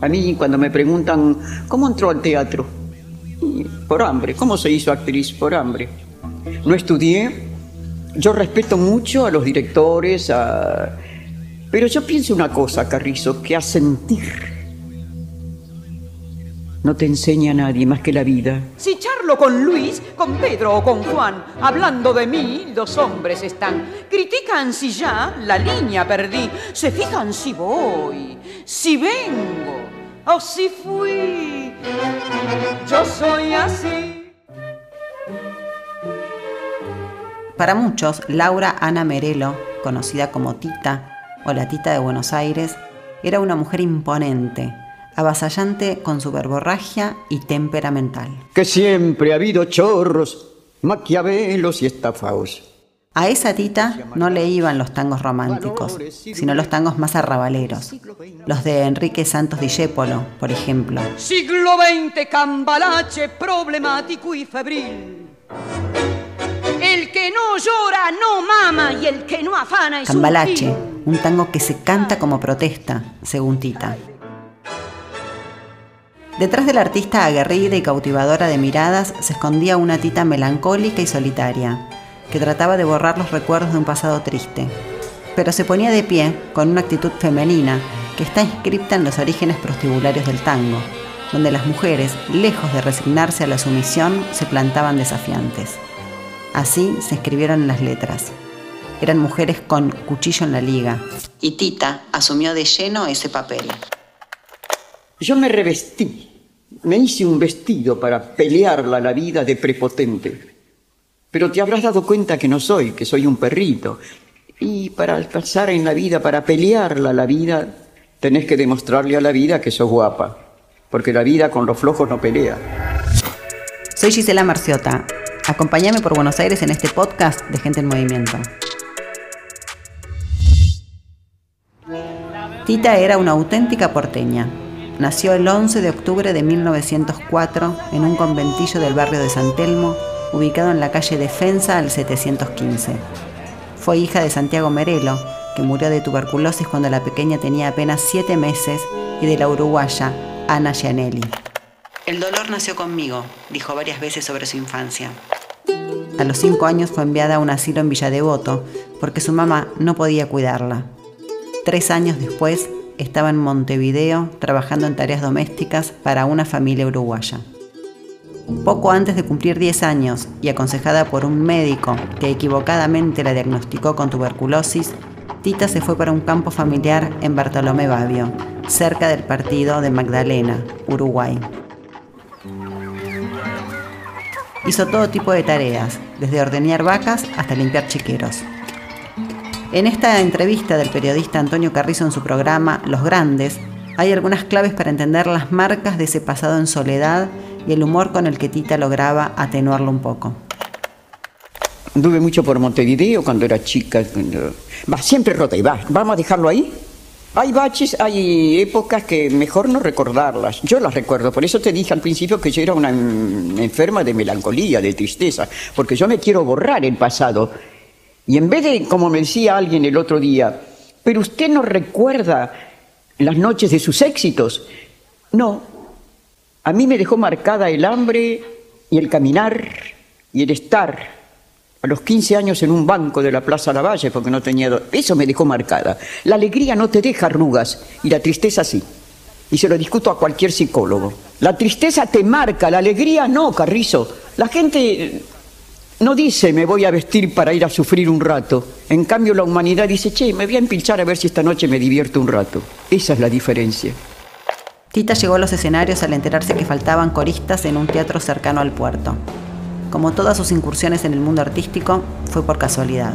A mí cuando me preguntan, ¿cómo entró al teatro? por hambre. ¿Cómo se hizo actriz? Por hambre. No estudié. Yo respeto mucho a los directores, pero yo pienso una cosa, Carrizo, que a sentir no te enseña a nadie más que la vida. Si charlo con Luis, con Pedro o con Juan, hablando de mí, dos hombres están. Critican si ya la línea perdí, se fijan si voy, si vengo o si fui. Yo soy así. Para muchos, Laura Ana Merelo, conocida como Tita o la Tita de Buenos Aires, era una mujer imponente, avasallante con su verborragia y temperamental. Que siempre ha habido chorros, maquiavelos y estafaos. A esa tita no le iban los tangos románticos, sino los tangos más arrabaleros, los de Enrique Santos Discépolo, por ejemplo. Siglo XX, cambalache, problemático y febril. El que no llora no mama y el que no afana es Cambalache, un tango que se canta como protesta, según Tita. Detrás de la artista aguerrida y cautivadora de miradas se escondía una tita melancólica y solitaria, que trataba de borrar los recuerdos de un pasado triste. Pero se ponía de pie con una actitud femenina que está inscripta en los orígenes prostibularios del tango, donde las mujeres, lejos de resignarse a la sumisión, se plantaban desafiantes. Así se escribieron las letras. Eran mujeres con cuchillo en la liga. Y Tita asumió de lleno ese papel. Yo me revestí me hice un vestido para pelearla la vida de prepotente. Pero te habrás dado cuenta que no soy, que soy un perrito. Y para pasar en la vida, para pelearla la vida, tenés que demostrarle a la vida que sos guapa. Porque la vida con los flojos no pelea. Soy Gisela Marciota. Acompáñame por Buenos Aires en este podcast de Gente en Movimiento. Tita era una auténtica porteña, Nació el 11 de octubre de 1904 en un conventillo del barrio de San Telmo, ubicado en la calle Defensa al 715. Fue hija de Santiago Merelo, que murió de tuberculosis cuando la pequeña tenía apenas siete meses, y de la uruguaya Ana Gianelli. El dolor nació conmigo, dijo varias veces sobre su infancia. A los cinco años fue enviada a un asilo en Villa Devoto porque su mamá no podía cuidarla. Tres años después estaba en Montevideo trabajando en tareas domésticas para una familia uruguaya. Poco antes de cumplir 10 años y aconsejada por un médico que equivocadamente la diagnosticó con tuberculosis, Tita se fue para un campo familiar en Bartolomé Babio, cerca del partido de Magdalena, Uruguay. Hizo todo tipo de tareas, desde ordeñar vacas hasta limpiar chiqueros. En esta entrevista del periodista Antonio Carrizo en su programa Los Grandes, hay algunas claves para entender las marcas de ese pasado en soledad y el humor con el que Tita lograba atenuarlo un poco. Anduve mucho por Montevideo cuando era chica. Va, siempre rota y va. Vamos a dejarlo ahí. Hay baches, hay épocas que mejor no recordarlas. Yo las recuerdo, por eso te dije al principio que yo era una enferma de melancolía, de tristeza, porque yo me quiero borrar el pasado y en vez de, como me decía alguien el otro día, pero usted no recuerda las noches de sus éxitos. No, a mí me dejó marcada el hambre y el caminar y el estar a los 15 años en un banco de la Plaza Lavalle porque no tenía... Eso me dejó marcada. La alegría no te deja arrugas y la tristeza sí. Y se lo discuto a cualquier psicólogo. La tristeza te marca, la alegría no, Carrizo. La gente no dice me voy a vestir para ir a sufrir un rato. En cambio la humanidad dice, che, me voy a empilchar a ver si esta noche me divierto un rato. Esa es la diferencia. Tita llegó a los escenarios al enterarse que faltaban coristas en un teatro cercano al puerto. Como todas sus incursiones en el mundo artístico, fue por casualidad.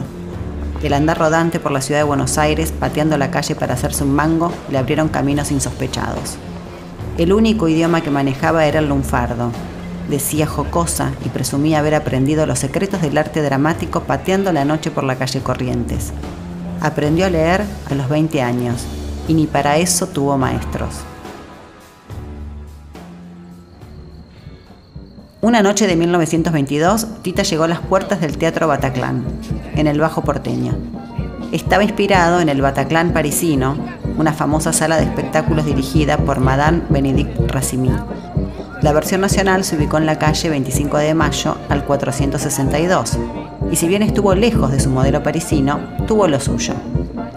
El andar rodante por la ciudad de Buenos Aires, pateando la calle para hacerse un mango, le abrieron caminos insospechados. El único idioma que manejaba era el lunfardo, decía jocosa y presumía haber aprendido los secretos del arte dramático pateando la noche por la calle Corrientes. Aprendió a leer a los 20 años y ni para eso tuvo maestros. Una noche de 1922, Tita llegó a las puertas del Teatro Bataclan, en el Bajo Porteño. Estaba inspirado en el Bataclan parisino, una famosa sala de espectáculos dirigida por Madame Benedict Racimi. La versión nacional se ubicó en la calle 25 de Mayo al 462, y si bien estuvo lejos de su modelo parisino, tuvo lo suyo.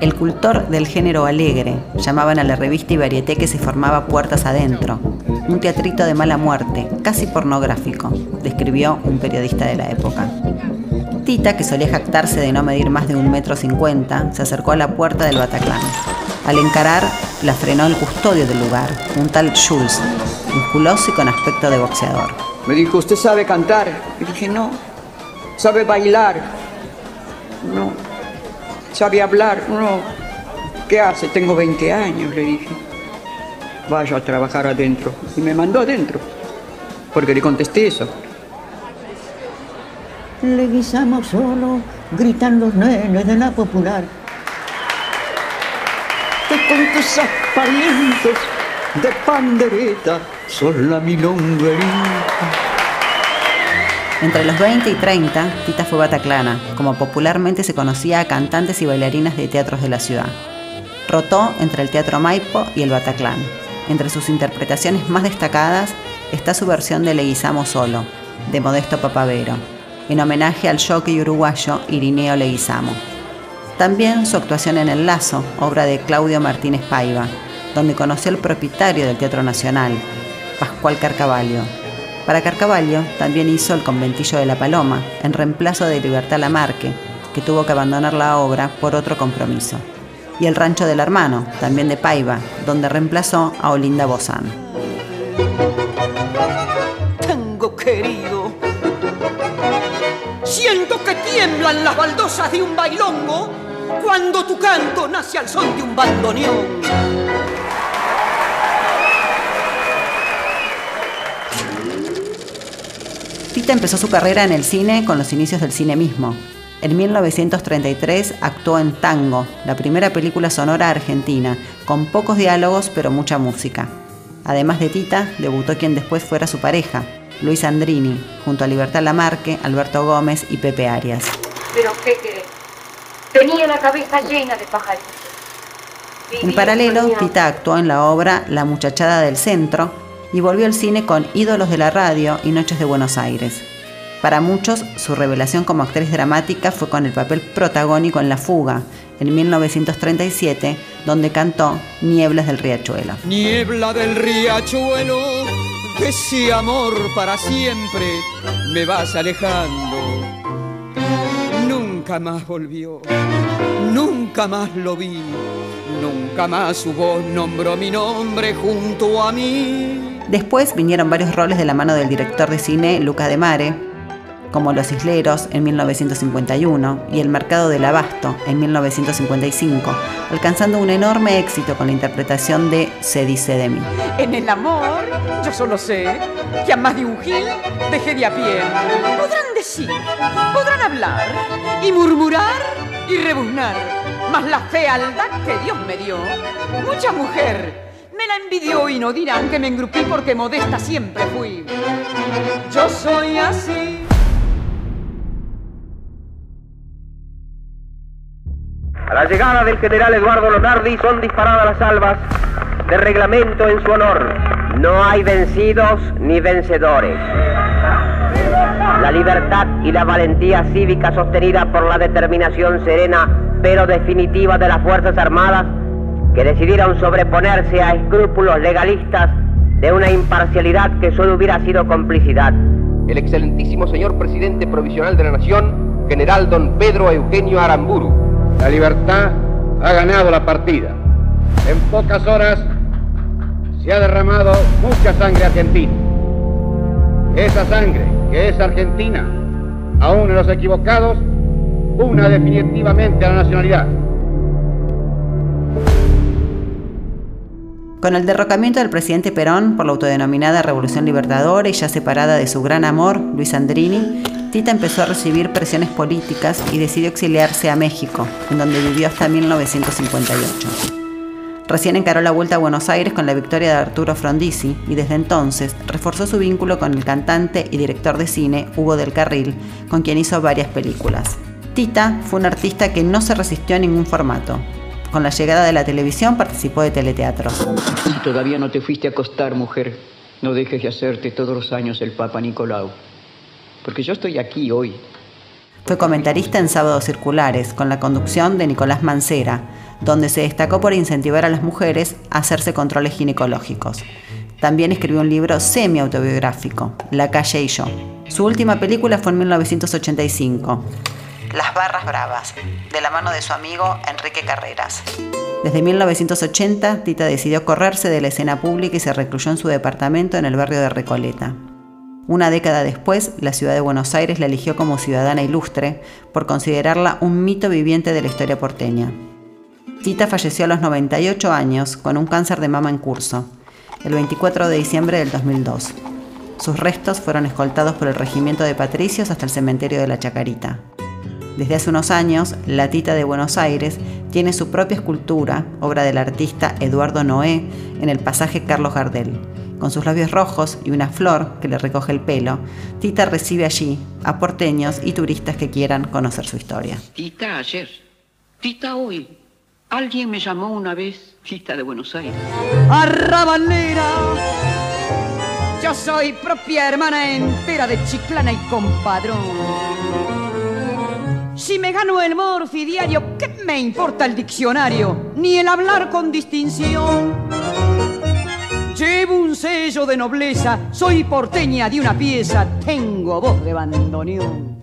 El cultor del género alegre, llamaban a la revista y varieté que se formaba puertas adentro, un teatrito de mala muerte, casi pornográfico, describió un periodista de la época. Tita, que solía jactarse de no medir más de un metro cincuenta, se acercó a la puerta del Bataclan. Al encarar, la frenó el custodio del lugar, un tal Schulz, musculoso y con aspecto de boxeador. Me dijo, ¿usted sabe cantar? Y dije, no. ¿Sabe bailar? No. ¿Sabe hablar? No. ¿Qué hace? Tengo 20 años, le dije. Vaya a trabajar adentro. Y me mandó adentro. Porque le contesté eso. Le guisamos solo, gritan los nenes de la popular. Que con tus parientes de pandereta son la milonguerita. Entre los 20 y 30, Tita fue bataclana, como popularmente se conocía a cantantes y bailarinas de teatros de la ciudad. Rotó entre el Teatro Maipo y el Bataclán. Entre sus interpretaciones más destacadas está su versión de Leguizamo Solo, de Modesto Papavero, en homenaje al jockey uruguayo Irineo Leguizamo. También su actuación en El Lazo, obra de Claudio Martínez Paiva, donde conoció al propietario del Teatro Nacional, Pascual Carcavalio. Para Carcavalio también hizo El Conventillo de la Paloma, en reemplazo de Libertad Lamarque, que tuvo que abandonar la obra por otro compromiso. Y El Rancho del Hermano, también de Paiva, donde reemplazó a Olinda Bozán. Tengo querido. Siento que tiemblan las baldosas de un bailongo cuando tu canto nace al son de un bandoneón. Tita empezó su carrera en el cine con los inicios del cine mismo. En 1933 actuó en Tango, la primera película sonora argentina, con pocos diálogos pero mucha música. Además de Tita, debutó quien después fuera su pareja, Luis Andrini, junto a Libertad Lamarque, Alberto Gómez y Pepe Arias. ¿Pero qué querés? Tenía la cabeza llena de pajaritos. En paralelo, Tita actuó en la obra La muchachada del centro, y volvió al cine con Ídolos de la Radio y Noches de Buenos Aires. Para muchos, su revelación como actriz dramática fue con el papel protagónico en La Fuga, en 1937, donde cantó Nieblas del Riachuelo. Niebla del Riachuelo, de ese amor para siempre me vas alejando. Nunca más volvió, nunca más lo vi, nunca más su voz nombró mi nombre junto a mí. Después vinieron varios roles de la mano del director de cine Luca de Mare, como Los Isleros en 1951 y El Mercado del Abasto en 1955, alcanzando un enorme éxito con la interpretación de Se dice de mí. En el amor, yo solo sé que a más de un gil dejé de a pie. Podrán decir, podrán hablar y murmurar y rebuznar, mas la fealdad que Dios me dio, mucha mujer me la envidió y no dirán que me engrupí porque modesta siempre fui. Yo soy así. La llegada del general Eduardo Lonardi son disparadas las salvas de reglamento en su honor. No hay vencidos ni vencedores. La libertad y la valentía cívica sostenida por la determinación serena pero definitiva de las Fuerzas Armadas que decidieron sobreponerse a escrúpulos legalistas de una imparcialidad que solo hubiera sido complicidad. El excelentísimo señor presidente provisional de la Nación, general don Pedro Eugenio Aramburu. La libertad ha ganado la partida. En pocas horas se ha derramado mucha sangre argentina. Esa sangre, que es argentina, aún en los equivocados, una definitivamente a la nacionalidad. Con el derrocamiento del presidente Perón por la autodenominada Revolución Libertadora y ya separada de su gran amor, Luis Andrini, Tita empezó a recibir presiones políticas y decidió exiliarse a México, en donde vivió hasta 1958. Recién encaró la vuelta a Buenos Aires con la victoria de Arturo Frondizi y desde entonces reforzó su vínculo con el cantante y director de cine Hugo del Carril, con quien hizo varias películas. Tita fue un artista que no se resistió a ningún formato, Con la llegada de la televisión participó de teleteatros. Todavía no te fuiste a acostar, mujer, no dejes de hacerte todos los años el Papa Nicolau. Porque yo estoy aquí hoy. Fue comentarista en Sábados Circulares, con la conducción de Nicolás Mancera, donde se destacó por incentivar a las mujeres a hacerse controles ginecológicos. También escribió un libro semi-autobiográfico, La calle y yo. Su última película fue en 1985, Las Barras Bravas, de la mano de su amigo Enrique Carreras. Desde 1980, Tita decidió correrse de la escena pública y se recluyó en su departamento en el barrio de Recoleta. Una década después, la ciudad de Buenos Aires la eligió como ciudadana ilustre por considerarla un mito viviente de la historia porteña. Tita falleció a los 98 años con un cáncer de mama en curso, el 24 de diciembre del 2002. Sus restos fueron escoltados por el regimiento de patricios hasta el cementerio de la Chacarita. Desde hace unos años, la Tita de Buenos Aires tiene su propia escultura, obra del artista Eduardo Noé, en el pasaje Carlos Gardel. Con sus labios rojos y una flor que le recoge el pelo, Tita recibe allí a porteños y turistas que quieran conocer su historia. Tita ayer, Tita hoy. Alguien me llamó una vez Tita de Buenos Aires. Arrabalera. Yo soy propia hermana entera de Chiclana y compadrón. Si me gano el morfi diario, ¿qué me importa el diccionario? Ni el hablar con distinción. Llevo un sello de nobleza, soy porteña de una pieza, tengo voz de bandoneón.